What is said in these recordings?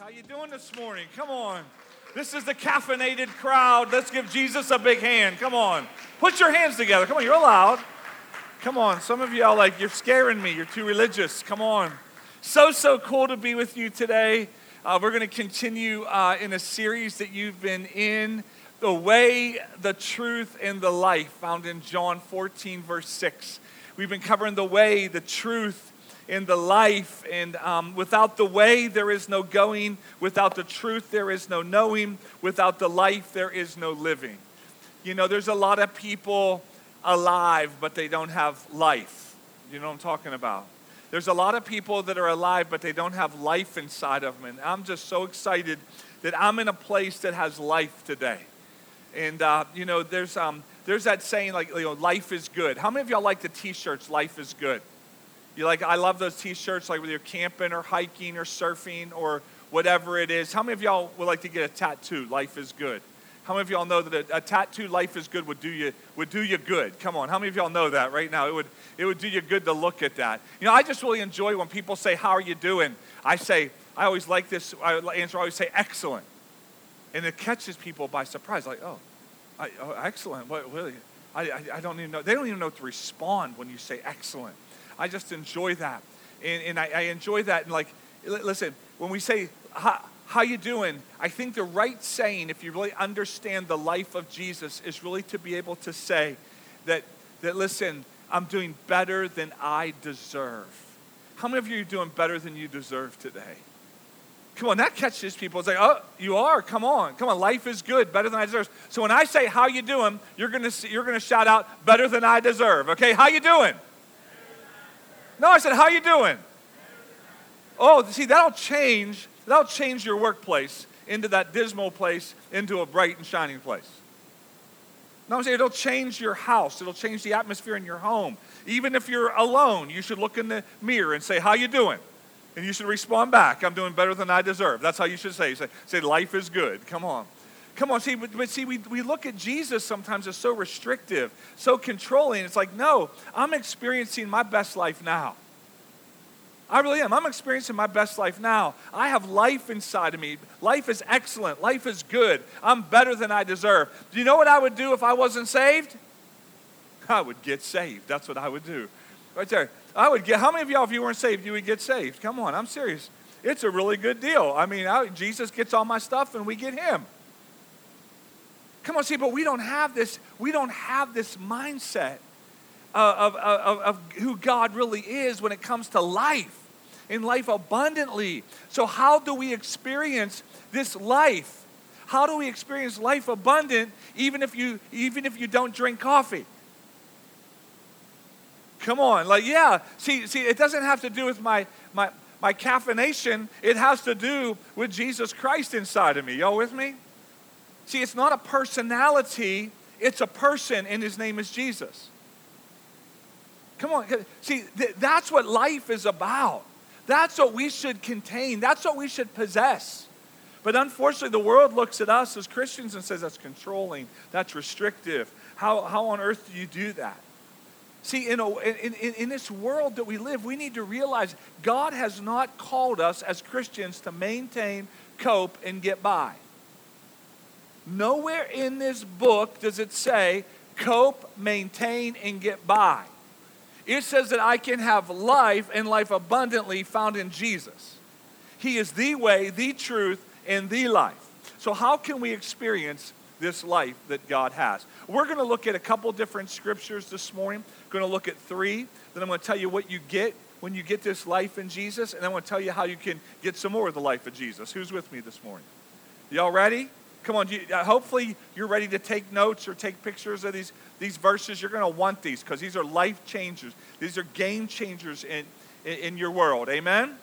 How you doing this morning? Come on. This is the caffeinated crowd. Let's give Jesus a big hand. Come on. Put your hands together. Come on, you're allowed. Come on. Some of y'all like you're scaring me. You're too religious. Come on. So so cool to be with you today. Uh, we're going to continue uh, in a series that you've been in, the way, the truth, and the life, found in John 14 verse 6. We've been covering the way, the truth, in the life. And um, without the way, there is no going. Without the truth, there is no knowing. Without the life, there is no living. You know, there's a lot of people alive, but they don't have life. You know what I'm talking about? There's a lot of people that are alive, but they don't have life inside of them. And I'm just so excited that I'm in a place that has life today. And, uh, you know, there's, um, there's that saying, like, you know, life is good. How many of y'all like the t shirts, life is good? You like, I love those t-shirts, like whether you're camping or hiking or surfing or whatever it is. How many of y'all would like to get a tattoo? Life is good. How many of y'all know that a, a, tattoo, life is good, would do you would do you good? Come on, how many of y'all know that right now? It would it would do you good to look at that. You know, I just really enjoy when people say, "How are you doing?" I say, I always like this. I answer I always say, "Excellent," and it catches people by surprise. Like, oh, I, oh excellent. What really? I, I, I don't even know. They don't even know to respond when you say excellent. I just enjoy that. And, and I, I enjoy that. And like, listen, when we say, how, how you doing? I think the right saying, if you really understand the life of Jesus, is really to be able to say that, that listen, I'm doing better than I deserve. How many of you are doing better than you deserve today? Come on, that catches people. It's like, oh, you are. Come on, come on. Life is good, better than I deserve. So when I say how you doing, you're gonna you're gonna shout out better than I deserve. Okay, how you doing? No, I said, how you doing? Oh, see, that'll change. That'll change your workplace into that dismal place into a bright and shining place. No, I'm saying it'll change your house. It'll change the atmosphere in your home. Even if you're alone, you should look in the mirror and say, how you doing? And you should respond back, I'm doing better than I deserve. That's how you should say. Say, say life is good. Come on. Come on, see, but, but, see, we, we look at Jesus sometimes as so restrictive, so controlling. It's like, no, I'm experiencing my best life now. I really am. I'm experiencing my best life now. I have life inside of me. Life is excellent. Life is good. I'm better than I deserve. Do you know what I would do if I wasn't saved? I would get saved. That's what I would do. Right there. I would get, how many of y'all, if you weren't saved, you would get saved? Come on, I'm serious. It's a really good deal. I mean, I, Jesus gets all my stuff and we get him. Come on, see, but we don't have this, we don't have this mindset of, of, of, who God really is when it comes to life in life abundantly. So, how do we experience this life? How do we experience life abundant even if you even if you don't drink coffee? Come on, like yeah. See, see, it doesn't have to do with my my my caffeination. It has to do with Jesus Christ inside of me. Y'all with me? See, it's not a personality, it's a person, and his name is Jesus. Come on. See, th- that's what life is about. That's what we should contain. That's what we should possess. But unfortunately, the world looks at us as Christians and says that's controlling, that's restrictive. How, how on earth do you do that? See, in, a, in, in, in this world that we live, we need to realize God has not called us as Christians to maintain, cope, and get by. Nowhere in this book does it say cope, maintain, and get by. It says that I can have life and life abundantly found in Jesus. He is the way, the truth, and the life. So, how can we experience this life that God has? We're going to look at a couple different scriptures this morning. Going to look at three. Then I'm going to tell you what you get when you get this life in Jesus, and I'm going to tell you how you can get some more of the life of Jesus. Who's with me this morning? Y'all ready? Come on, you, uh, hopefully you're ready to take notes or take pictures of these, these verses. You're going to want these because these are life changers. These are game changers in, in, in your world. Amen?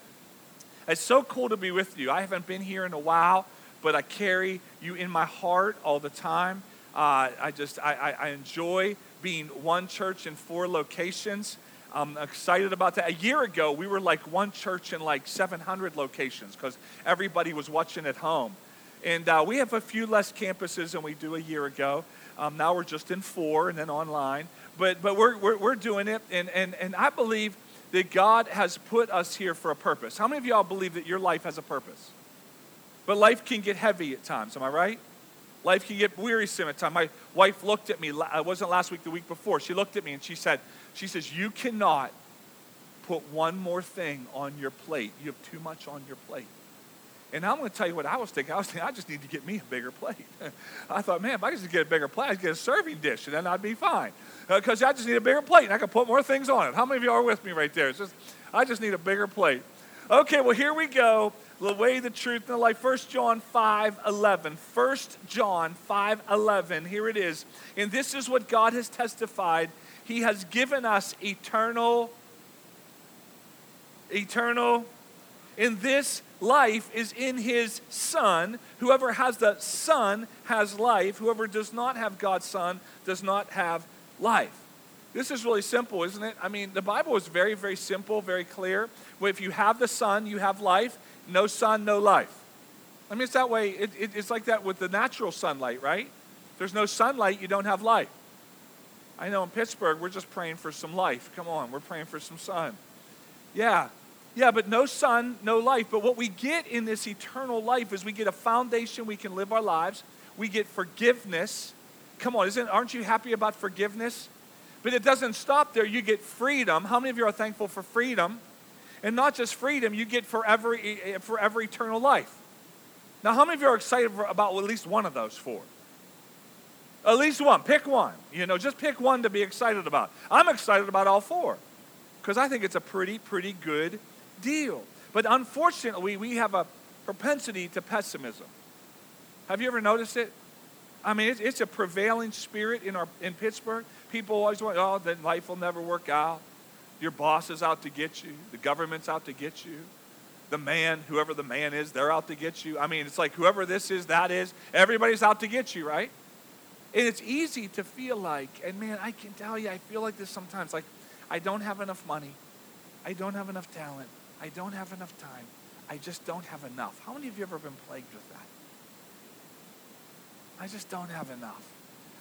It's so cool to be with you. I haven't been here in a while, but I carry you in my heart all the time. Uh, I just, I, I, I enjoy being one church in four locations. I'm excited about that. A year ago, we were like one church in like 700 locations because everybody was watching at home. And uh, we have a few less campuses than we do a year ago. Um, now we're just in four and then online. But, but we're, we're, we're doing it. And, and, and I believe that God has put us here for a purpose. How many of y'all believe that your life has a purpose? But life can get heavy at times, am I right? Life can get wearisome at times. My wife looked at me, it wasn't last week, the week before. She looked at me and she said, she says, You cannot put one more thing on your plate. You have too much on your plate. And I'm going to tell you what I was thinking. I was thinking, I just need to get me a bigger plate. I thought, man, if I just get a bigger plate, I'd get a serving dish, and then I'd be fine. Because uh, I just need a bigger plate, and I can put more things on it. How many of you are with me right there? It's just, I just need a bigger plate. Okay, well, here we go. The way, the truth, and the life. 1 John 5 11. 1 John 5 11. Here it is. And this is what God has testified. He has given us eternal, eternal, in this life is in his Son. Whoever has the Son has life. Whoever does not have God's Son does not have life. This is really simple, isn't it? I mean, the Bible is very, very simple, very clear. If you have the Son, you have life. No Son, no life. I mean, it's that way. It, it, it's like that with the natural sunlight, right? If there's no sunlight, you don't have light. I know in Pittsburgh, we're just praying for some life. Come on, we're praying for some sun. Yeah, yeah, but no sun, no life. But what we get in this eternal life is we get a foundation we can live our lives. We get forgiveness. Come on, isn't aren't you happy about forgiveness? But it doesn't stop there. You get freedom. How many of you are thankful for freedom? And not just freedom, you get forever, forever eternal life. Now, how many of you are excited about at least one of those four? At least one. Pick one. You know, just pick one to be excited about. I'm excited about all four because I think it's a pretty, pretty good deal. But unfortunately, we have a propensity to pessimism. Have you ever noticed it? I mean, it's, it's a prevailing spirit in, our, in Pittsburgh. People always want, oh, then life will never work out. Your boss is out to get you. The government's out to get you. The man, whoever the man is, they're out to get you. I mean, it's like whoever this is, that is, everybody's out to get you, right? And it's easy to feel like, and man, I can tell you, I feel like this sometimes. Like, I don't have enough money. I don't have enough talent. I don't have enough time. I just don't have enough. How many of you have ever been plagued with that? I just don't have enough.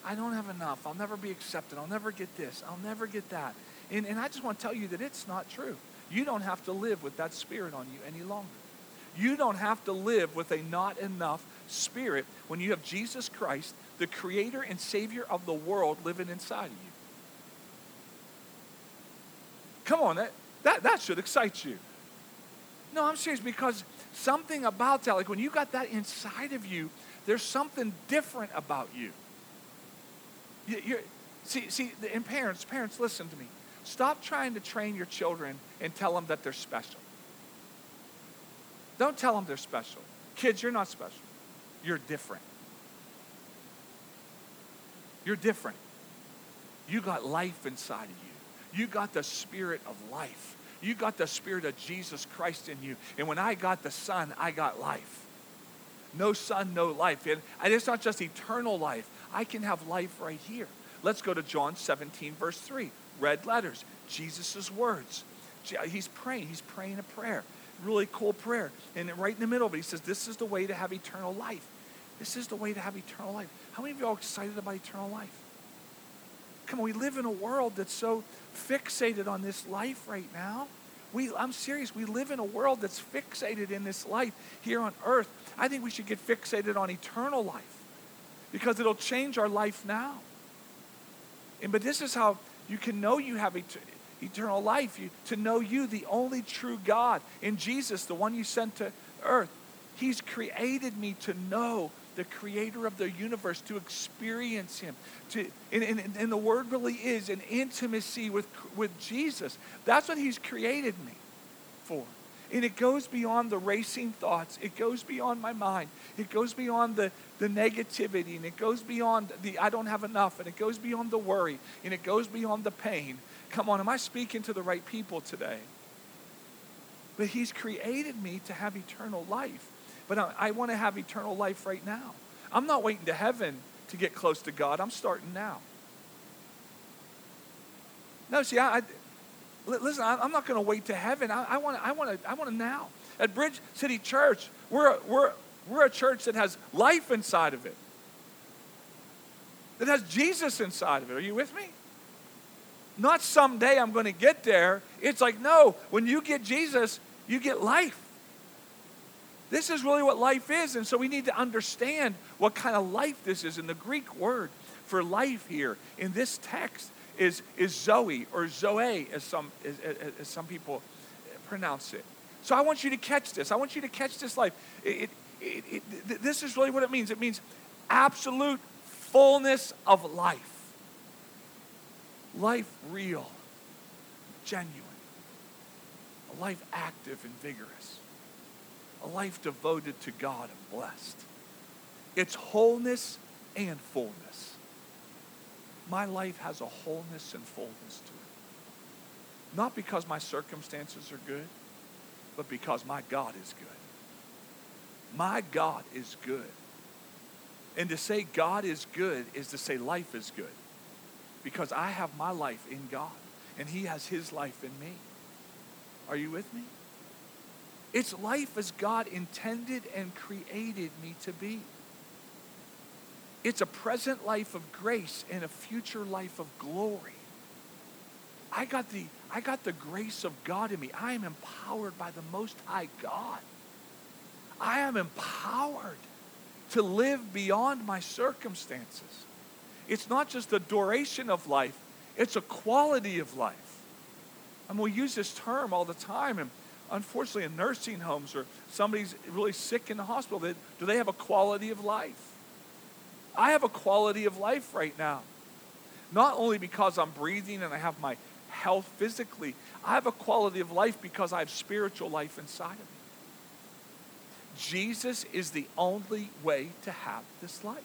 I don't have enough. I'll never be accepted. I'll never get this. I'll never get that. And, and I just want to tell you that it's not true. You don't have to live with that spirit on you any longer. You don't have to live with a not enough spirit when you have Jesus Christ, the creator and savior of the world, living inside of you. Come on, that, that, that should excite you. No, I'm serious because something about that, like when you got that inside of you, there's something different about you. you see, see, and parents, parents, listen to me. Stop trying to train your children and tell them that they're special. Don't tell them they're special. Kids, you're not special. You're different. You're different. You got life inside of you. You got the spirit of life. You got the Spirit of Jesus Christ in you. And when I got the Son, I got life. No Son, no life. And, it's not just eternal life, I can have life right here. Let's go to John 17, verse 3. Red letters, Jesus' words. He's praying. He's praying a prayer. Really cool prayer. And right in the middle of it, he says, This is the way to have eternal life. This is the way to have eternal life. How many of you are excited about eternal life? Come on, we live in a world that's so fixated on this life right now. We, I'm serious, we live in a world that's fixated in this life here on earth. I think we should get fixated on eternal life because it'll change our life now. And, but this is how you can know you have et- eternal life you, to know you, the only true God, in Jesus, the one you sent to earth. He's created me to know the creator of the universe, to experience him. To, and, and, and the word really is an intimacy with, with Jesus. That's what he's created me for. And it goes beyond the racing thoughts. It goes beyond my mind. It goes beyond the, the negativity. And it goes beyond the I don't have enough. And it goes beyond the worry. And it goes beyond the pain. Come on, am I speaking to the right people today? But He's created me to have eternal life. But I, I want to have eternal life right now. I'm not waiting to heaven to get close to God. I'm starting now. No, see, I, I listen. I, am not going to wait to heaven. I want. I want to. I want to now. At Bridge City Church, we're we're we're a church that has life inside of it. That has Jesus inside of it. Are you with me? Not someday I'm going to get there. It's like no. When you get Jesus, you get life. This is really what life is. And so we need to understand what kind of life this is. And the Greek word for life here in this text is, is Zoe or Zoe, as some, as, as some people pronounce it. So I want you to catch this. I want you to catch this life. It, it, it, this is really what it means it means absolute fullness of life. Life real, genuine. A life active and vigorous. A life devoted to God and blessed. It's wholeness and fullness. My life has a wholeness and fullness to it. Not because my circumstances are good, but because my God is good. My God is good. And to say God is good is to say life is good. Because I have my life in God, and He has His life in me. Are you with me? It's life as God intended and created me to be. It's a present life of grace and a future life of glory. I got the, I got the grace of God in me. I am empowered by the Most High God. I am empowered to live beyond my circumstances. It's not just the duration of life, it's a quality of life. Mean, we use this term all the time, and unfortunately, in nursing homes or somebody's really sick in the hospital, they, do they have a quality of life? I have a quality of life right now. Not only because I'm breathing and I have my health physically, I have a quality of life because I have spiritual life inside of me. Jesus is the only way to have this life.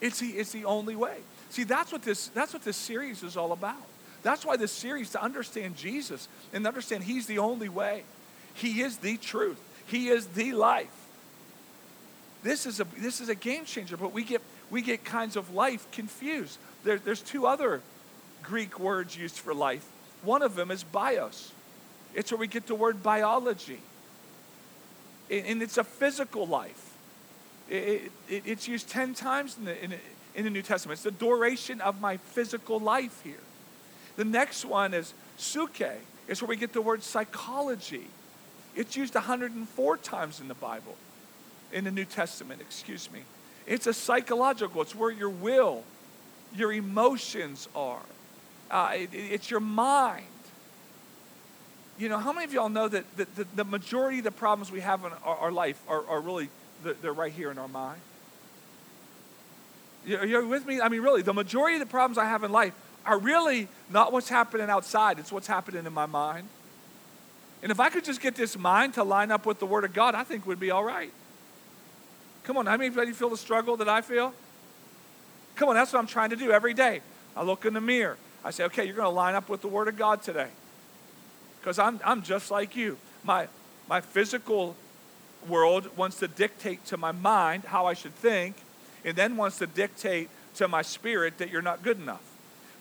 It's the, it's the only way. See, that's what, this, that's what this series is all about. That's why this series, to understand Jesus and understand He's the only way. He is the truth. He is the life. This is a, this is a game changer, but we get, we get kinds of life confused. There, there's two other Greek words used for life. One of them is bios. It's where we get the word biology and it's a physical life. It, it, it's used 10 times in the, in, in the New Testament. It's the duration of my physical life here. The next one is psuche. It's where we get the word psychology. It's used 104 times in the Bible, in the New Testament, excuse me. It's a psychological, it's where your will, your emotions are. Uh, it, it's your mind you know, how many of y'all know that the, the, the majority of the problems we have in our, our life are, are really, they're right here in our mind? You're you with me? I mean, really, the majority of the problems I have in life are really not what's happening outside, it's what's happening in my mind. And if I could just get this mind to line up with the Word of God, I think we'd be all right. Come on, how many of you feel the struggle that I feel? Come on, that's what I'm trying to do every day. I look in the mirror. I say, okay, you're going to line up with the Word of God today because I'm, I'm just like you. My, my physical world wants to dictate to my mind how I should think, and then wants to dictate to my spirit that you're not good enough.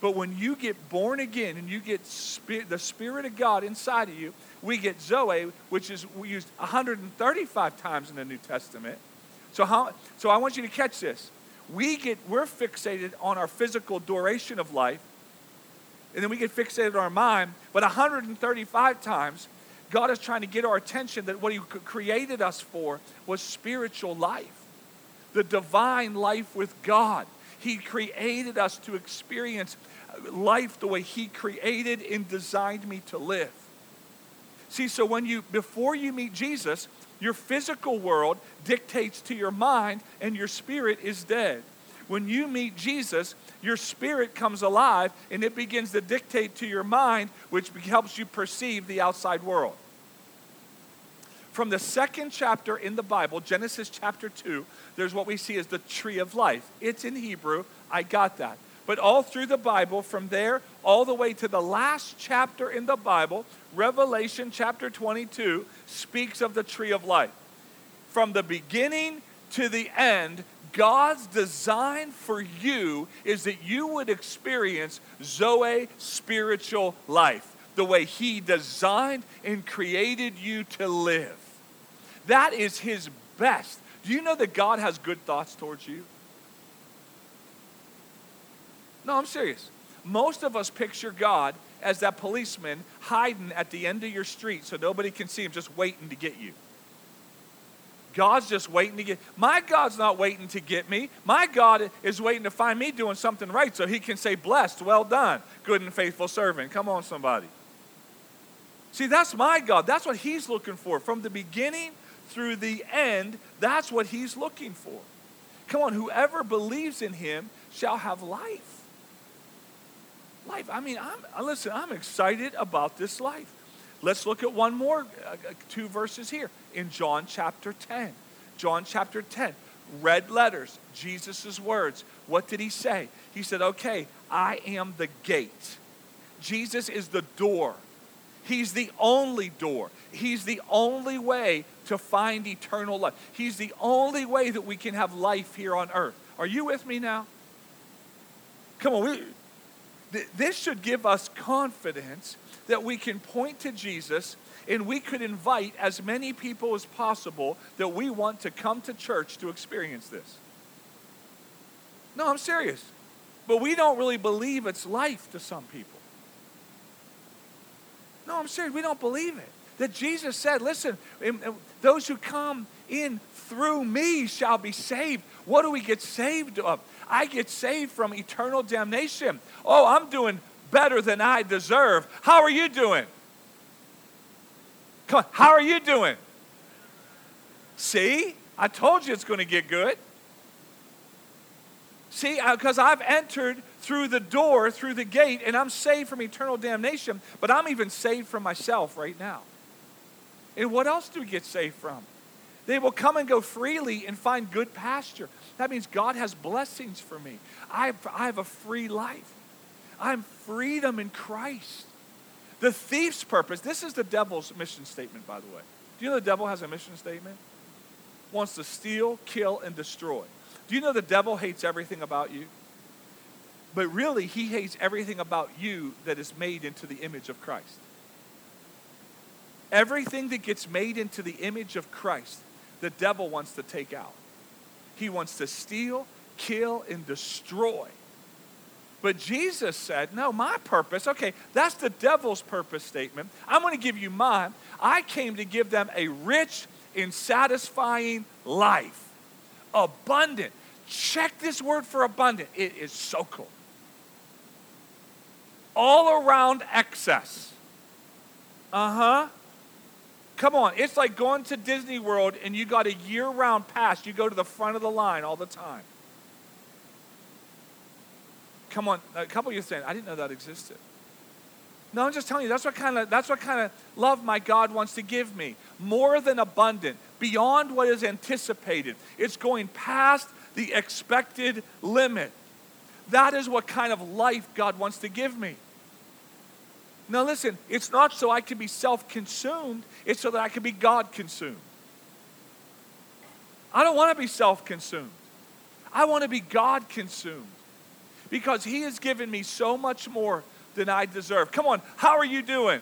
But when you get born again and you get spirit, the Spirit of God inside of you, we get Zoe, which is used 135 times in the New Testament. So, how, so I want you to catch this. We get, we're fixated on our physical duration of life, and then we get fixated on our mind. But 135 times, God is trying to get our attention that what He created us for was spiritual life, the divine life with God. He created us to experience life the way He created and designed me to live. See, so when you, before you meet Jesus, your physical world dictates to your mind and your spirit is dead. When you meet Jesus, your spirit comes alive and it begins to dictate to your mind, which helps you perceive the outside world. From the second chapter in the Bible, Genesis chapter 2, there's what we see as the tree of life. It's in Hebrew, I got that. But all through the Bible, from there all the way to the last chapter in the Bible, Revelation chapter 22 speaks of the tree of life. From the beginning to the end, God's design for you is that you would experience Zoe spiritual life the way He designed and created you to live. That is His best. Do you know that God has good thoughts towards you? No, I'm serious. Most of us picture God as that policeman hiding at the end of your street so nobody can see him, just waiting to get you. God's just waiting to get. My God's not waiting to get me. My God is waiting to find me doing something right so he can say, Blessed, well done, good and faithful servant. Come on, somebody. See, that's my God. That's what he's looking for. From the beginning through the end, that's what he's looking for. Come on, whoever believes in him shall have life. Life. I mean, I'm, listen, I'm excited about this life. Let's look at one more, uh, uh, two verses here in John chapter 10. John chapter 10, red letters, Jesus' words. What did he say? He said, Okay, I am the gate. Jesus is the door. He's the only door. He's the only way to find eternal life. He's the only way that we can have life here on earth. Are you with me now? Come on, we, th- this should give us confidence that we can point to Jesus and we could invite as many people as possible that we want to come to church to experience this. No, I'm serious. But we don't really believe it's life to some people. No, I'm serious. We don't believe it. That Jesus said, listen, those who come in through me shall be saved. What do we get saved of? I get saved from eternal damnation. Oh, I'm doing better than I deserve. How are you doing? Come on, how are you doing? See, I told you it's going to get good. See, because I've entered through the door, through the gate, and I'm saved from eternal damnation, but I'm even saved from myself right now. And what else do we get saved from? They will come and go freely and find good pasture. That means God has blessings for me. I have, I have a free life. I'm freedom in Christ. The thief's purpose, this is the devil's mission statement, by the way. Do you know the devil has a mission statement? Wants to steal, kill, and destroy. Do you know the devil hates everything about you? But really, he hates everything about you that is made into the image of Christ. Everything that gets made into the image of Christ, the devil wants to take out. He wants to steal, kill, and destroy. But Jesus said, No, my purpose, okay, that's the devil's purpose statement. I'm going to give you mine. I came to give them a rich and satisfying life. Abundant. Check this word for abundant. It is so cool. All around excess. Uh huh. Come on, it's like going to Disney World and you got a year round pass. You go to the front of the line all the time. Come on, a couple of you saying, I didn't know that existed. No, I'm just telling you, that's what kind of that's what kind of love my God wants to give me. More than abundant, beyond what is anticipated. It's going past the expected limit. That is what kind of life God wants to give me. Now listen, it's not so I can be self-consumed, it's so that I can be God consumed. I don't want to be self-consumed. I want to be God consumed because He has given me so much more than I deserve. Come on, how are you doing?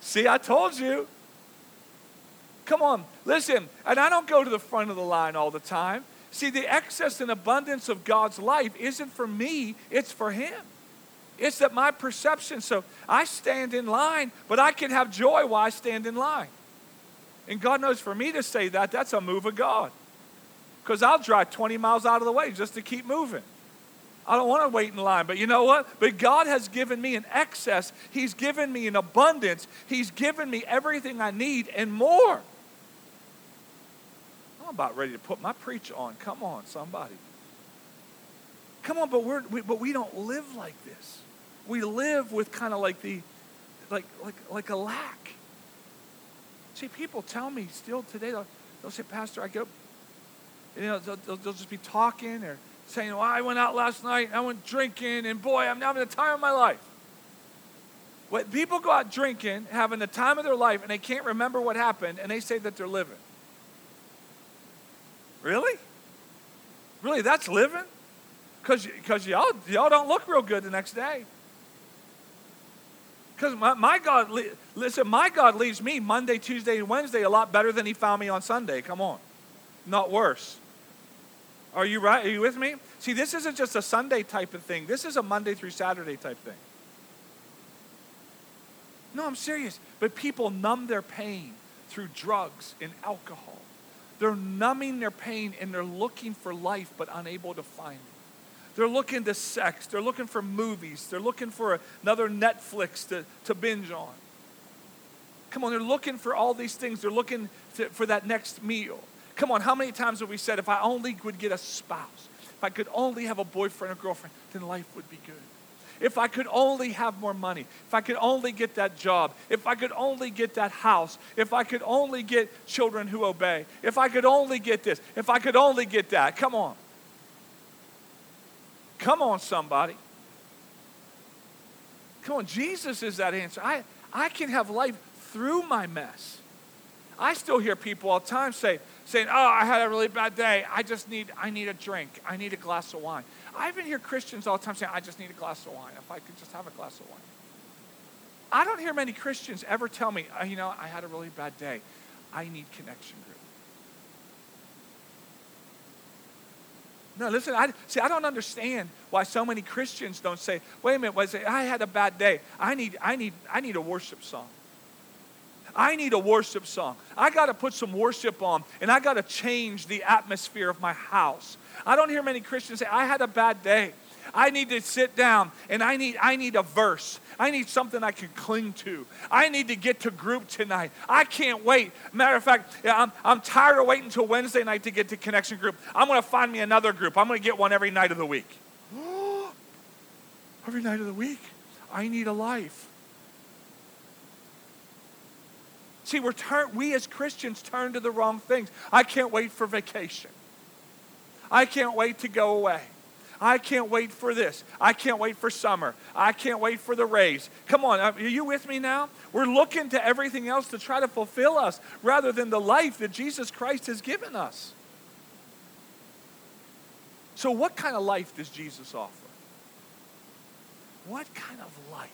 See, I told you. Come on, listen, and I don't go to the front of the line all the time. See, the excess and abundance of God's life isn't for me, it's for Him. It's that my perception. So I stand in line, but I can have joy while I stand in line. And God knows for me to say that, that's a move of God. Because I'll drive 20 miles out of the way just to keep moving. I don't want to wait in line. But you know what? But God has given me an excess. He's given me an abundance. He's given me everything I need and more. I'm about ready to put my preach on. Come on, somebody. Come on, but we're we, but we don't live like this. We live with kind of like the like like like a lack. See, people tell me still today. They'll, they'll say, Pastor, I go. You know, they'll, they'll, they'll just be talking or saying, Well, I went out last night, I went drinking, and boy, I'm having the time of my life. When people go out drinking, having the time of their life, and they can't remember what happened, and they say that they're living. Really? Really, that's living? Because y'all, y'all don't look real good the next day. Because my, my God, listen, my God leaves me Monday, Tuesday, and Wednesday a lot better than he found me on Sunday. Come on. Not worse. Are you right? Are you with me? See, this isn't just a Sunday type of thing. This is a Monday through Saturday type thing. No, I'm serious. But people numb their pain through drugs and alcohol. They're numbing their pain and they're looking for life but unable to find it. They're looking to sex. They're looking for movies. They're looking for another Netflix to, to binge on. Come on, they're looking for all these things. They're looking to, for that next meal. Come on, how many times have we said, if I only would get a spouse, if I could only have a boyfriend or girlfriend, then life would be good. If I could only have more money, if I could only get that job, if I could only get that house, if I could only get children who obey, if I could only get this, if I could only get that. Come on. Come on, somebody. Come on, Jesus is that answer. I, I can have life through my mess. I still hear people all the time say, saying, Oh, I had a really bad day. I just need, I need a drink. I need a glass of wine. I even hear Christians all the time saying, I just need a glass of wine. If I could just have a glass of wine. I don't hear many Christians ever tell me, oh, you know, I had a really bad day. I need connection group. No, listen, I, see, I don't understand why so many Christians don't say, wait a minute, wait, I had a bad day. I need, I need, I need a worship song. I need a worship song. I got to put some worship on and I got to change the atmosphere of my house. I don't hear many Christians say, I had a bad day. I need to sit down and I need, I need a verse. I need something I can cling to. I need to get to group tonight. I can't wait. Matter of fact, I'm, I'm tired of waiting until Wednesday night to get to connection group. I'm going to find me another group. I'm going to get one every night of the week. every night of the week. I need a life. See, we're we as Christians turn to the wrong things. I can't wait for vacation. I can't wait to go away. I can't wait for this. I can't wait for summer. I can't wait for the raise. Come on, uh, are you with me now? We're looking to everything else to try to fulfill us rather than the life that Jesus Christ has given us. So, what kind of life does Jesus offer? What kind of life?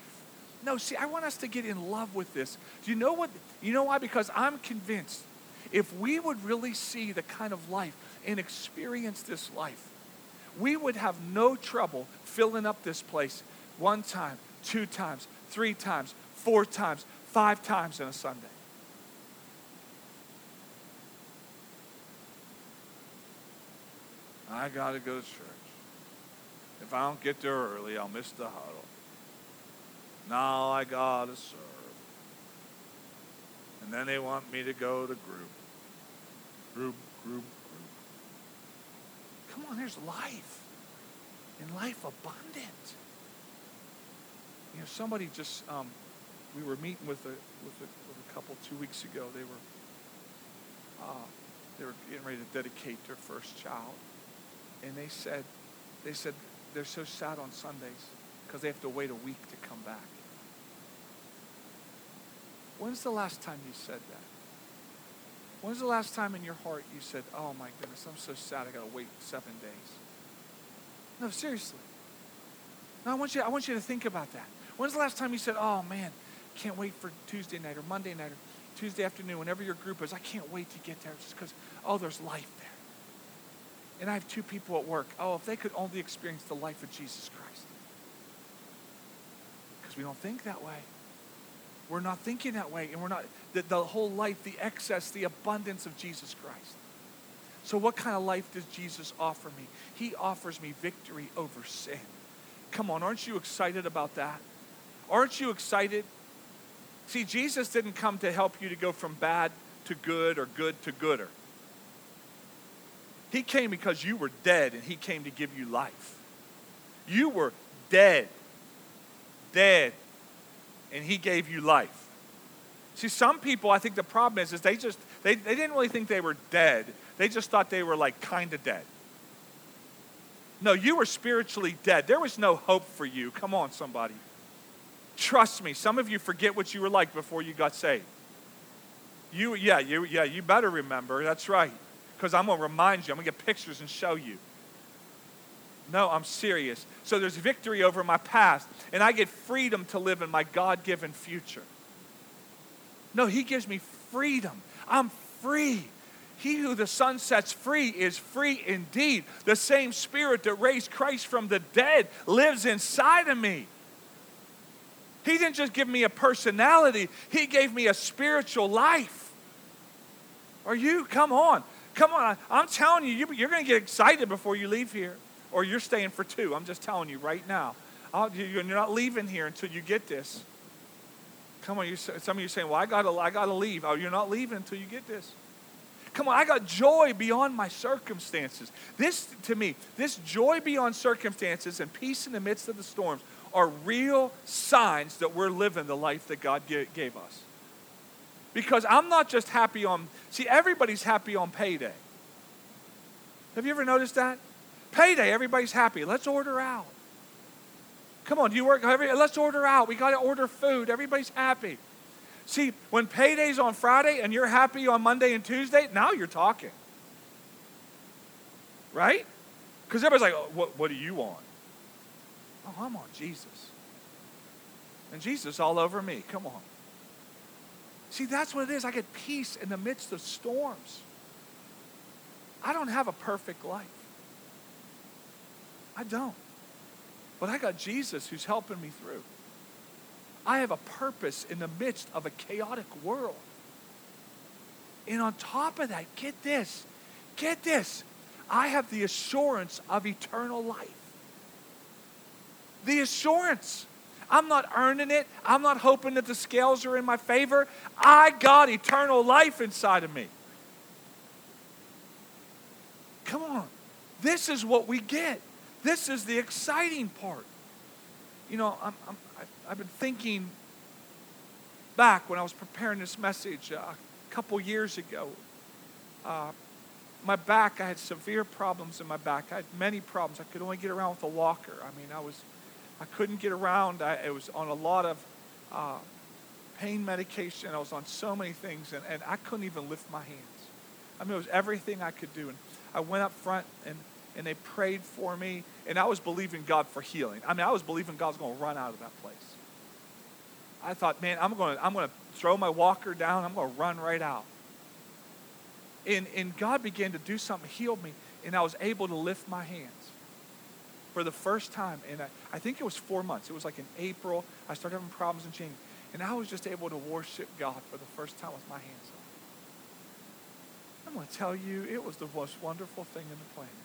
No, see, I want us to get in love with this. Do you know what? You know why? Because I'm convinced if we would really see the kind of life and experience this life, we would have no trouble filling up this place one time, two times, three times, four times, five times in a Sunday. I got to go to church. If I don't get there early, I'll miss the huddle. Now I got to serve. And then they want me to go to group. Group, group, Come on, there's life. And life abundant. You know, somebody just, um, we were meeting with a, with a, with a couple two weeks ago. They were, uh, they were getting ready to dedicate their first child. And they said, they said they're so sad on Sundays because they have to wait a week to come back. When's the last time you said that? When's the last time in your heart you said, Oh my goodness, I'm so sad I got to wait seven days? No, seriously. No, I want, you, I want you to think about that. When's the last time you said, Oh man, can't wait for Tuesday night or Monday night or Tuesday afternoon, whenever your group is, I can't wait to get there just because, oh, there's life there. And I have two people at work. Oh, if they could only experience the life of Jesus Christ. Because we don't think that way. We're not thinking that way, and we're not, the, the whole life, the excess, the abundance of Jesus Christ. So, what kind of life does Jesus offer me? He offers me victory over sin. Come on, aren't you excited about that? Aren't you excited? See, Jesus didn't come to help you to go from bad to good or good to gooder. He came because you were dead and He came to give you life. You were dead, dead, and he gave you life. See, some people, I think the problem is, is they just, they, they didn't really think they were dead. They just thought they were like kind of dead. No, you were spiritually dead. There was no hope for you. Come on, somebody. Trust me, some of you forget what you were like before you got saved. You, yeah, you, yeah, you better remember. That's right. Because I'm going to remind you. I'm going to get pictures and show you. No, I'm serious. So there's victory over my past, and I get freedom to live in my God given future. No, He gives me freedom. I'm free. He who the Son sets free is free indeed. The same Spirit that raised Christ from the dead lives inside of me. He didn't just give me a personality, He gave me a spiritual life. Are you? Come on. Come on. I'm telling you, you're going to get excited before you leave here, or you're staying for two. I'm just telling you right now. You're not leaving here until you get this. Come on, some of you are saying, well, I got to I gotta leave. Oh, you're not leaving until you get this. Come on, I got joy beyond my circumstances. This, to me, this joy beyond circumstances and peace in the midst of the storms are real signs that we're living the life that God gave us. Because I'm not just happy on, see, everybody's happy on payday. Have you ever noticed that? Payday, everybody's happy. Let's order out. Come on, do you work? Every? Let's order out. We got to order food. Everybody's happy. See, when payday's on Friday and you're happy on Monday and Tuesday, now you're talking. Right? Because everybody's like, oh, what, what do you want? Oh, I'm on Jesus. And Jesus all over me. Come on. See, that's what it is. I get peace in the midst of storms. I don't have a perfect life. I don't. But I got Jesus who's helping me through. I have a purpose in the midst of a chaotic world. And on top of that, get this, get this. I have the assurance of eternal life. The assurance. I'm not earning it. I'm not hoping that the scales are in my favor. I got eternal life inside of me. Come on. This is what we get. This is the exciting part. You know, I'm, I'm, I've been thinking back when I was preparing this message uh, a couple years ago. Uh, my back, I had severe problems in my back. I had many problems. I could only get around with a walker. I mean, I was, I couldn't get around. I, was on a lot of uh, pain medication. I was on so many things, and, and I couldn't even lift my hands. I mean, it was everything I could do. And I went up front, and and they prayed for me, and I was believing God for healing. I mean, I was believing God was going to run out of that place. I thought, man, I'm going to, I'm going to throw my walker down. I'm going to run right out. And, and God began to do something, healed me, and I was able to lift my hands for the first time. And I, uh, I think it was four months. It was like in April. I started having problems in January. And I was just able to worship God for the first time with my hands up. I'm going to tell you, it was the most wonderful thing in the planet.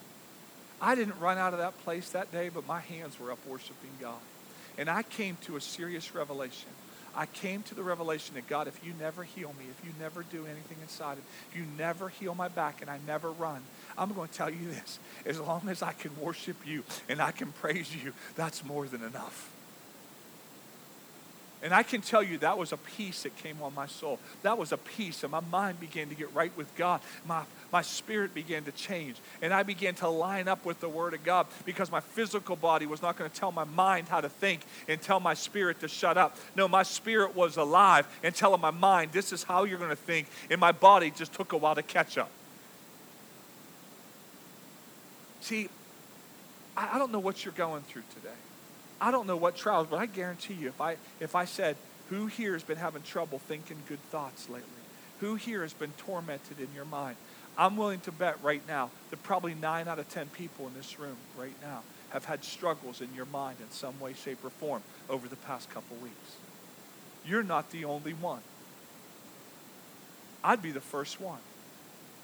I didn't run out of that place that day, but my hands were up worshiping God. And I came to a serious revelation. I came to the revelation that God, if you never heal me, if you never do anything inside of me, if you never heal my back and I never run, I'm going to tell you this. As long as I can worship you and I can praise you, that's more than enough. And I can tell you that was a peace that came on my soul. That was a peace, and my mind began to get right with God. My, my spirit began to change, and I began to line up with the Word of God because my physical body was not going to tell my mind how to think and tell my spirit to shut up. No, my spirit was alive and telling my mind, this is how you're going to think, and my body just took a while to catch up. See, I, I don't know what you're going through today. I don't know what trials, but I guarantee you, if I, if I said, who here has been having trouble thinking good thoughts lately? Who here has been tormented in your mind? I'm willing to bet right now that probably nine out of ten people in this room right now have had struggles in your mind in some way, shape, or form over the past couple weeks. You're not the only one. I'd be the first one.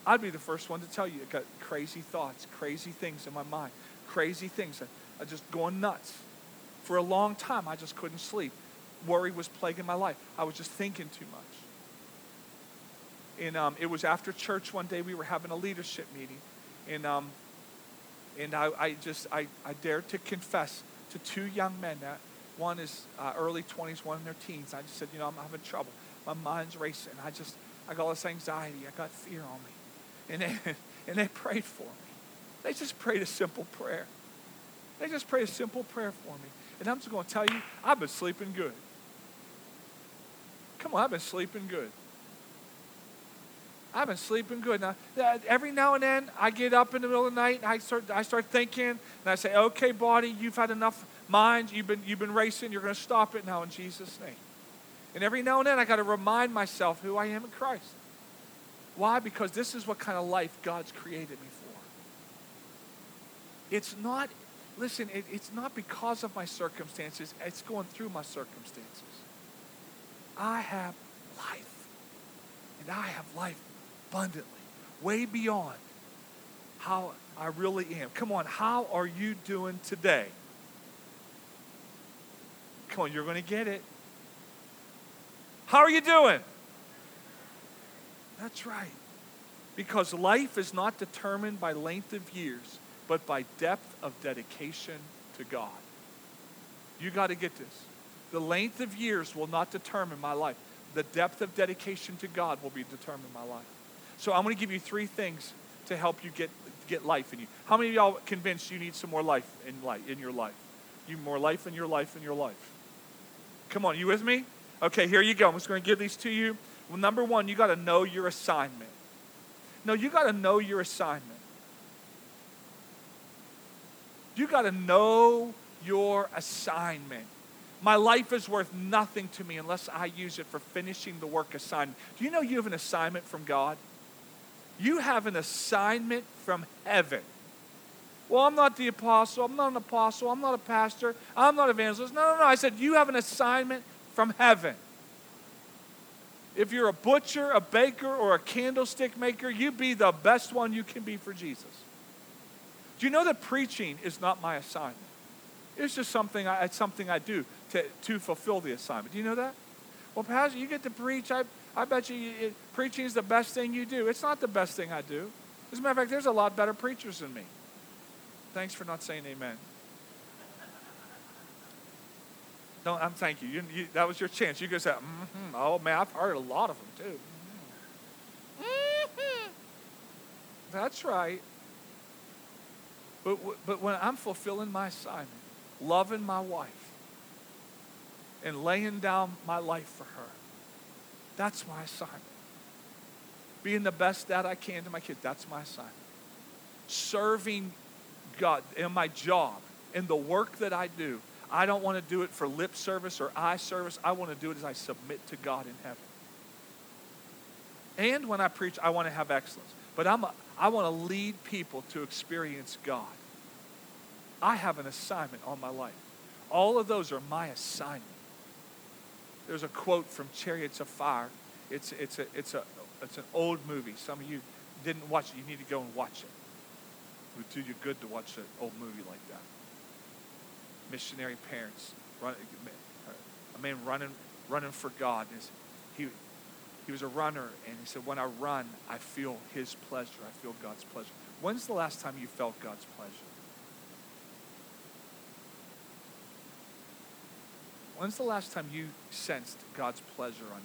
I'd be the first one to tell you, I got crazy thoughts, crazy things in my mind, crazy things. I, I just going nuts. For a long time, I just couldn't sleep. Worry was plaguing my life. I was just thinking too much. And um, it was after church one day, we were having a leadership meeting. And, um, and I, I just, I, I dared to confess to two young men that one is uh, early 20s, one in their teens. I just said, you know, I'm having trouble. My mind's racing. I just, I got all this anxiety. I got fear on me. And they, and they prayed for me. They just prayed a simple prayer. They just prayed a simple prayer for me. And I'm just going to tell you, I've been sleeping good. Come on, I've been sleeping good. I've been sleeping good. Now, every now and then, I get up in the middle of the night and I start, I start thinking, and I say, okay, body, you've had enough mind. You've been, you've been racing. You're going to stop it now in Jesus' name. And every now and then, I got to remind myself who I am in Christ. Why? Because this is what kind of life God's created me for. It's not listen, it, it's not because of my circumstances, it's going through my circumstances. I have life, and I have life abundantly, way beyond how I really am. Come on, how are you doing today? Come on, you're going to get it. How are you doing? That's right. Because life is not determined by length of years, but by depth of dedication to God. You got to get this. The length of years will not determine my life. The depth of dedication to God will be determine my life. So I'm going to give you three things to help you get, get life in you. How many of y'all convinced you need some more life in life in your life? You more life in your life in your life. Come on, you with me? Okay, here you go. I'm just going to give these to you. Well, number one, you got to know your assignment. No, you got to know your assignment. You got to know your assignment. My life is worth nothing to me unless I use it for finishing the work assigned. Do you know you have an assignment from God? You have an assignment from heaven. Well, I'm not the apostle. I'm not an apostle. I'm not a pastor. I'm not an evangelist. No, no, no. I said, you have an assignment from heaven. If you're a butcher, a baker, or a candlestick maker, you be the best one you can be for Jesus. Do you know that preaching is not my assignment? It's just something I, it's something I do to, to fulfill the assignment. Do you know that? Well, Pastor, you get to preach. I, I bet you it, preaching is the best thing you do. It's not the best thing I do. As a matter of fact, there's a lot better preachers than me. Thanks for not saying amen. Don't, I'm thank you. you, you that was your chance. You could say, mm-hmm. oh man, I've heard a lot of them too. Mm-hmm. That's right. But, but when I'm fulfilling my assignment, loving my wife, and laying down my life for her, that's my assignment. Being the best dad I can to my kids, that's my assignment. Serving God in my job, in the work that I do, I don't want to do it for lip service or eye service. I want to do it as I submit to God in heaven. And when I preach, I want to have excellence. But I'm I want to lead people to experience God. I have an assignment on my life. All of those are my assignment. There's a quote from Chariots of Fire. It's, it's, a, it's, a, it's an old movie. Some of you didn't watch it. You need to go and watch it. It would do you good to watch an old movie like that missionary parents, run, a man running, running for God. He, he was a runner, and he said, When I run, I feel His pleasure. I feel God's pleasure. When's the last time you felt God's pleasure? When's the last time you sensed God's pleasure on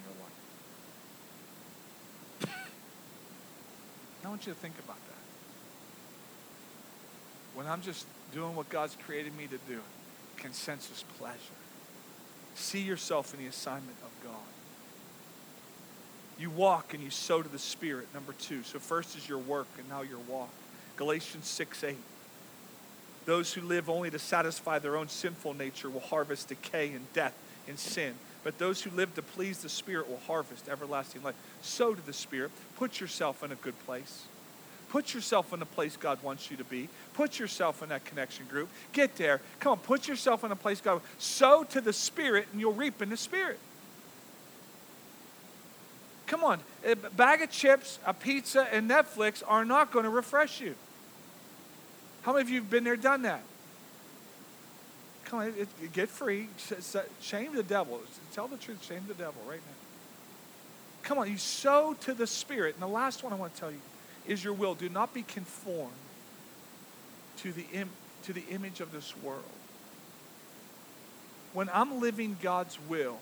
your life? I want you to think about that. When I'm just doing what God's created me to do, consensus pleasure. See yourself in the assignment of God. You walk and you sow to the Spirit, number two. So, first is your work and now your walk. Galatians 6 8. Those who live only to satisfy their own sinful nature will harvest decay and death and sin. But those who live to please the Spirit will harvest everlasting life. Sow to the Spirit. Put yourself in a good place. Put yourself in the place God wants you to be. Put yourself in that connection group. Get there. Come on, put yourself in a place God. Sow to the Spirit, and you'll reap in the Spirit. Come on, a bag of chips, a pizza, and Netflix are not going to refresh you. How many of you have been there, done that? Come on, it, it, get free. Shame the devil. Tell the truth. Shame the devil right now. Come on, you sow to the Spirit. And the last one I want to tell you is your will. Do not be conformed to the, Im- to the image of this world. When I'm living God's will,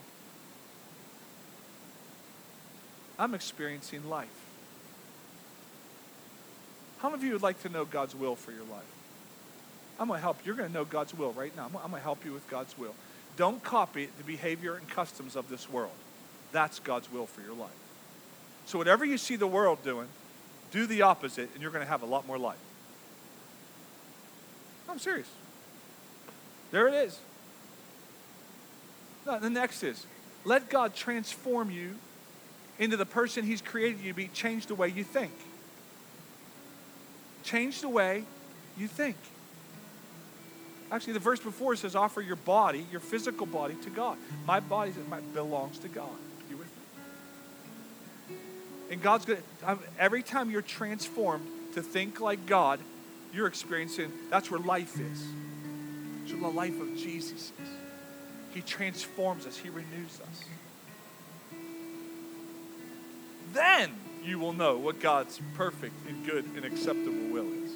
I'm experiencing life. How many of you would like to know God's will for your life? I'm going to help. You're going to know God's will right now. I'm going to help you with God's will. Don't copy the behavior and customs of this world. That's God's will for your life. So, whatever you see the world doing, do the opposite, and you're going to have a lot more life. I'm serious. There it is. The next is let God transform you into the person He's created you to be. Change the way you think. Change the way you think. Actually, the verse before says, offer your body, your physical body, to God. My body belongs to God. You with me? And God's going every time you're transformed to think like God, you're experiencing, that's where life is. That's where the life of Jesus is. He transforms us, He renews us. Then you will know what God's perfect and good and acceptable will is.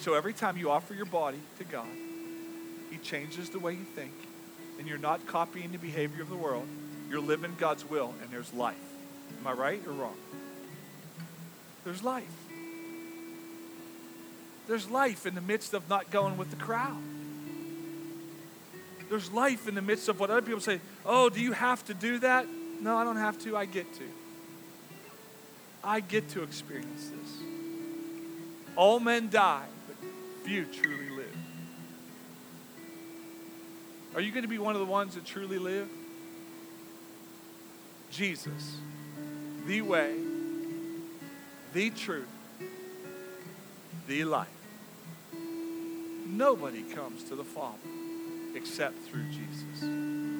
So every time you offer your body to God, He changes the way you think, and you're not copying the behavior of the world. You're living God's will, and there's life. Am I right or wrong? There's life. There's life in the midst of not going with the crowd. There's life in the midst of what other people say, oh, do you have to do that? No, I don't have to. I get to. I get to experience this. All men die, but few truly live. Are you going to be one of the ones that truly live? Jesus, the way, the truth, the life. Nobody comes to the Father except through Jesus.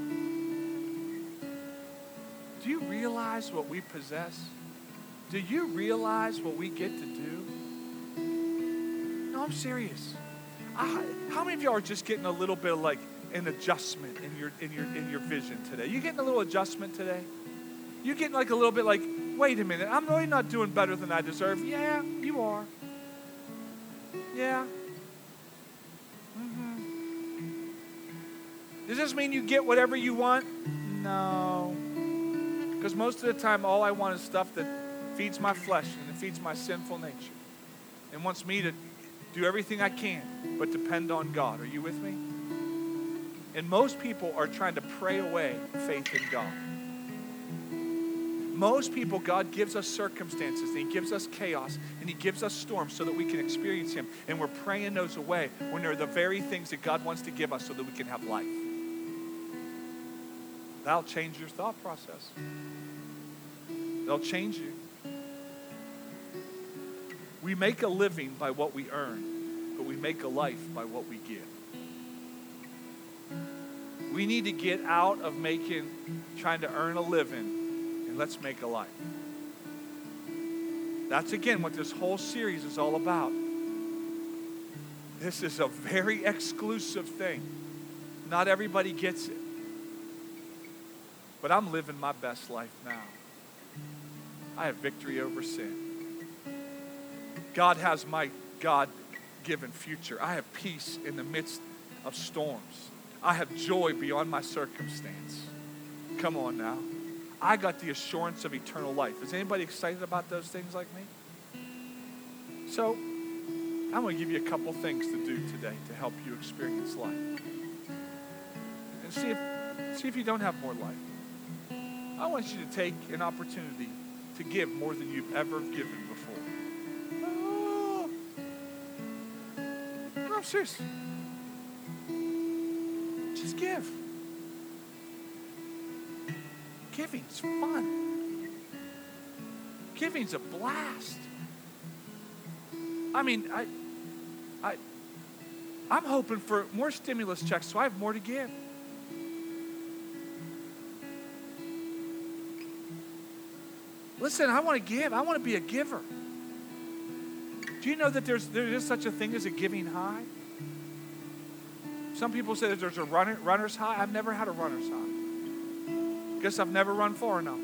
Do you realize what we possess? Do you realize what we get to do? No, I'm serious. I, how many of y'all are just getting a little bit of like an adjustment in your in your in your vision today? You getting a little adjustment today? You getting like a little bit like, wait a minute, I'm really not doing better than I deserve. Yeah, you are. Yeah. Mm-hmm. Does this mean you get whatever you want? No. Because most of the time, all I want is stuff that feeds my flesh and it feeds my sinful nature and wants me to do everything I can but depend on God. Are you with me? And most people are trying to pray away faith in God. Most people, God gives us circumstances, and He gives us chaos, and He gives us storms so that we can experience Him. And we're praying those away when they're the very things that God wants to give us so that we can have life. That'll change your thought process, they'll change you. We make a living by what we earn, but we make a life by what we give. We need to get out of making, trying to earn a living and let's make a life. That's again what this whole series is all about. This is a very exclusive thing. Not everybody gets it. But I'm living my best life now. I have victory over sin. God has my God given future. I have peace in the midst of storms. I have joy beyond my circumstance. Come on now. I got the assurance of eternal life. Is anybody excited about those things like me? So, I'm going to give you a couple things to do today to help you experience life. And see if, see if you don't have more life. I want you to take an opportunity to give more than you've ever given before. Oh. No, I'm serious. Just give. Giving's fun. Giving's a blast. I mean, I, I, I'm hoping for more stimulus checks so I have more to give. Listen, I want to give. I want to be a giver. Do you know that there's there is such a thing as a giving high? Some people say that there's a runner, runner's high. I've never had a runner's high. Guess I've never run far enough.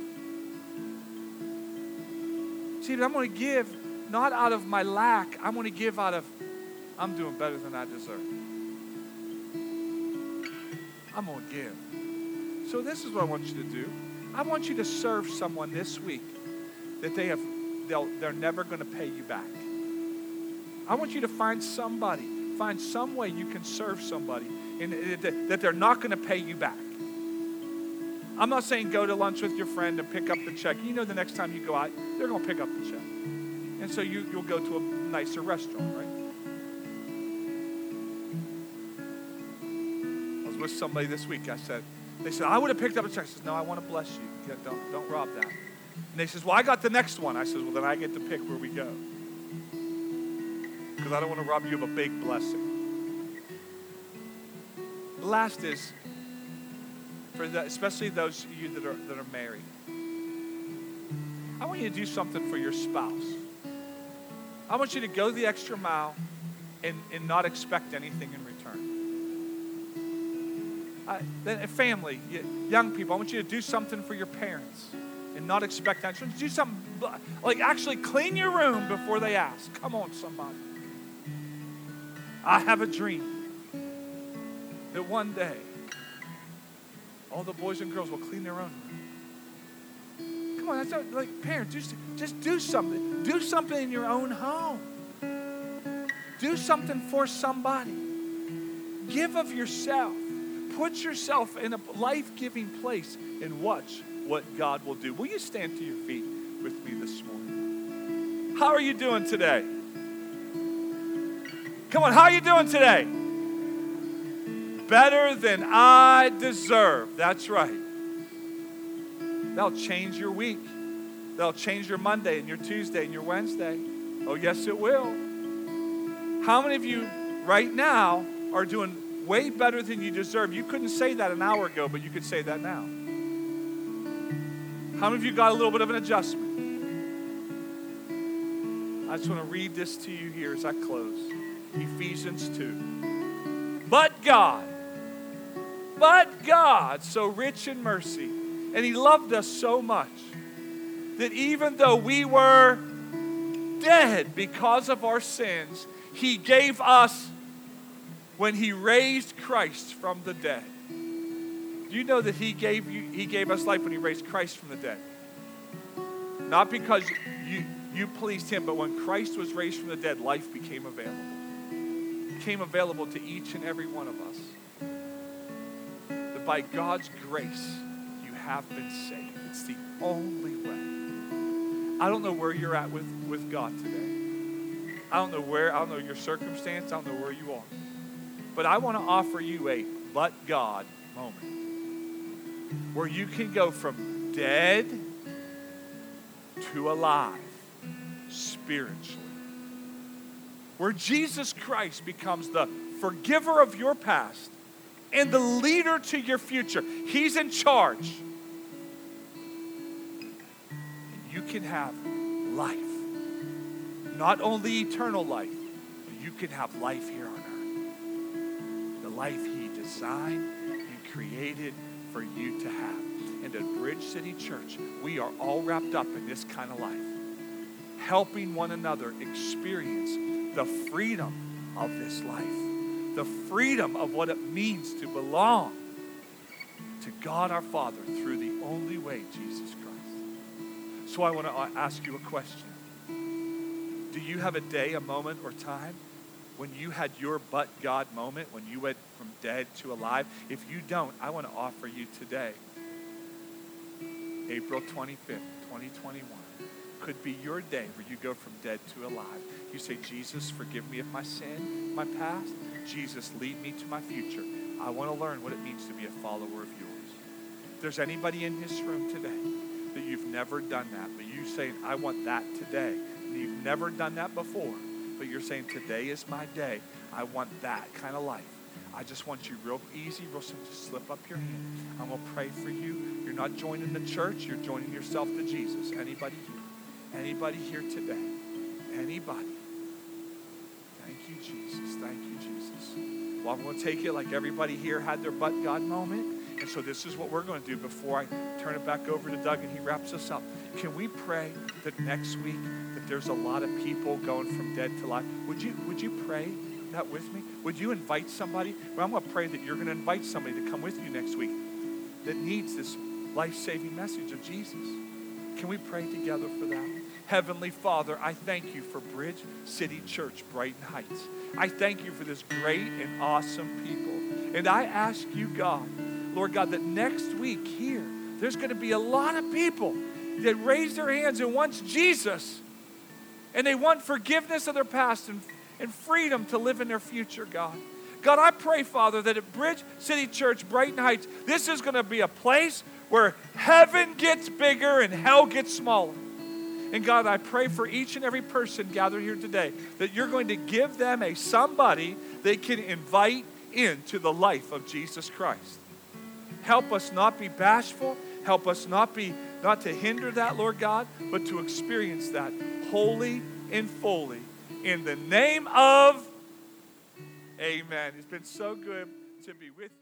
See, I'm going to give not out of my lack, I'm going to give out of, I'm doing better than I deserve. I'm going to give. So, this is what I want you to do. I want you to serve someone this week that they have, they'll, they're never going to pay you back. I want you to find somebody, find some way you can serve somebody in, that they're not going to pay you back. I'm not saying go to lunch with your friend and pick up the check. You know the next time you go out, they're going to pick up the check. And so you, you'll go to a nicer restaurant, right? I was with somebody this week. I said, they said, I would have picked up a check. I said, no, I want to bless you. Yeah, don't, don't rob that. And they says, well, I got the next one. I says, well, then I get to pick where we go. Because I don't want to rob you of a big blessing. The last is, for the, especially those of you that are, that are married. I want you to do something for your spouse. I want you to go the extra mile and, and not expect anything in return. I, then family, young people, I want you to do something for your parents and not expect that. Do something like actually clean your room before they ask. Come on, somebody. I have a dream that one day all the boys and girls will clean their own room. Come on, that's not, like parents, just, just do something. Do something in your own home. Do something for somebody. Give of yourself. Put yourself in a life giving place and watch what God will do. Will you stand to your feet with me this morning? How are you doing today? Come on, how are you doing today? Better than I deserve. That's right. That'll change your week. That'll change your Monday and your Tuesday and your Wednesday. Oh, yes, it will. How many of you right now are doing way better than you deserve? You couldn't say that an hour ago, but you could say that now. How many of you got a little bit of an adjustment? I just want to read this to you here as I close. Ephesians 2. But God, but God, so rich in mercy, and He loved us so much that even though we were dead because of our sins, He gave us when He raised Christ from the dead. Do you know that He gave you He gave us life when He raised Christ from the dead? Not because you you pleased Him, but when Christ was raised from the dead, life became available became available to each and every one of us. That by God's grace, you have been saved. It's the only way. I don't know where you're at with, with God today. I don't know where, I don't know your circumstance, I don't know where you are. But I want to offer you a but God moment where you can go from dead to alive spiritually where Jesus Christ becomes the forgiver of your past and the leader to your future. He's in charge. And you can have life. Not only eternal life, but you can have life here on earth. The life He designed and created for you to have. And at Bridge City Church, we are all wrapped up in this kind of life, helping one another experience the freedom of this life, the freedom of what it means to belong to God our Father through the only way, Jesus Christ. So I want to uh, ask you a question. Do you have a day, a moment, or time when you had your but God moment, when you went from dead to alive? If you don't, I want to offer you today, April 25th, 2021 could be your day where you go from dead to alive. You say, Jesus, forgive me of my sin, my past. Jesus, lead me to my future. I want to learn what it means to be a follower of yours. If there's anybody in this room today that you've never done that, but you saying, I want that today, and you've never done that before, but you're saying, today is my day. I want that kind of life. I just want you real easy, real simple, just slip up your hand. I'm going to pray for you. You're not joining the church, you're joining yourself to Jesus. Anybody here? Anybody here today? Anybody? Thank you, Jesus. Thank you, Jesus. Well, I'm going to take it like everybody here had their but God moment. And so this is what we're going to do before I turn it back over to Doug and he wraps us up. Can we pray that next week that there's a lot of people going from dead to life? Would you would you pray that with me? Would you invite somebody? Well, I'm going to pray that you're going to invite somebody to come with you next week that needs this life-saving message of Jesus. Can we pray together for that? Heavenly Father, I thank you for Bridge City Church, Brighton Heights. I thank you for this great and awesome people. And I ask you, God, Lord God, that next week here, there's going to be a lot of people that raise their hands and want Jesus. And they want forgiveness of their past and, and freedom to live in their future, God. God, I pray, Father, that at Bridge City Church, Brighton Heights, this is going to be a place where heaven gets bigger and hell gets smaller. And God, I pray for each and every person gathered here today that you're going to give them a somebody they can invite into the life of Jesus Christ. Help us not be bashful. Help us not be not to hinder that, Lord God, but to experience that wholly and fully. In the name of Amen. It's been so good to be with you.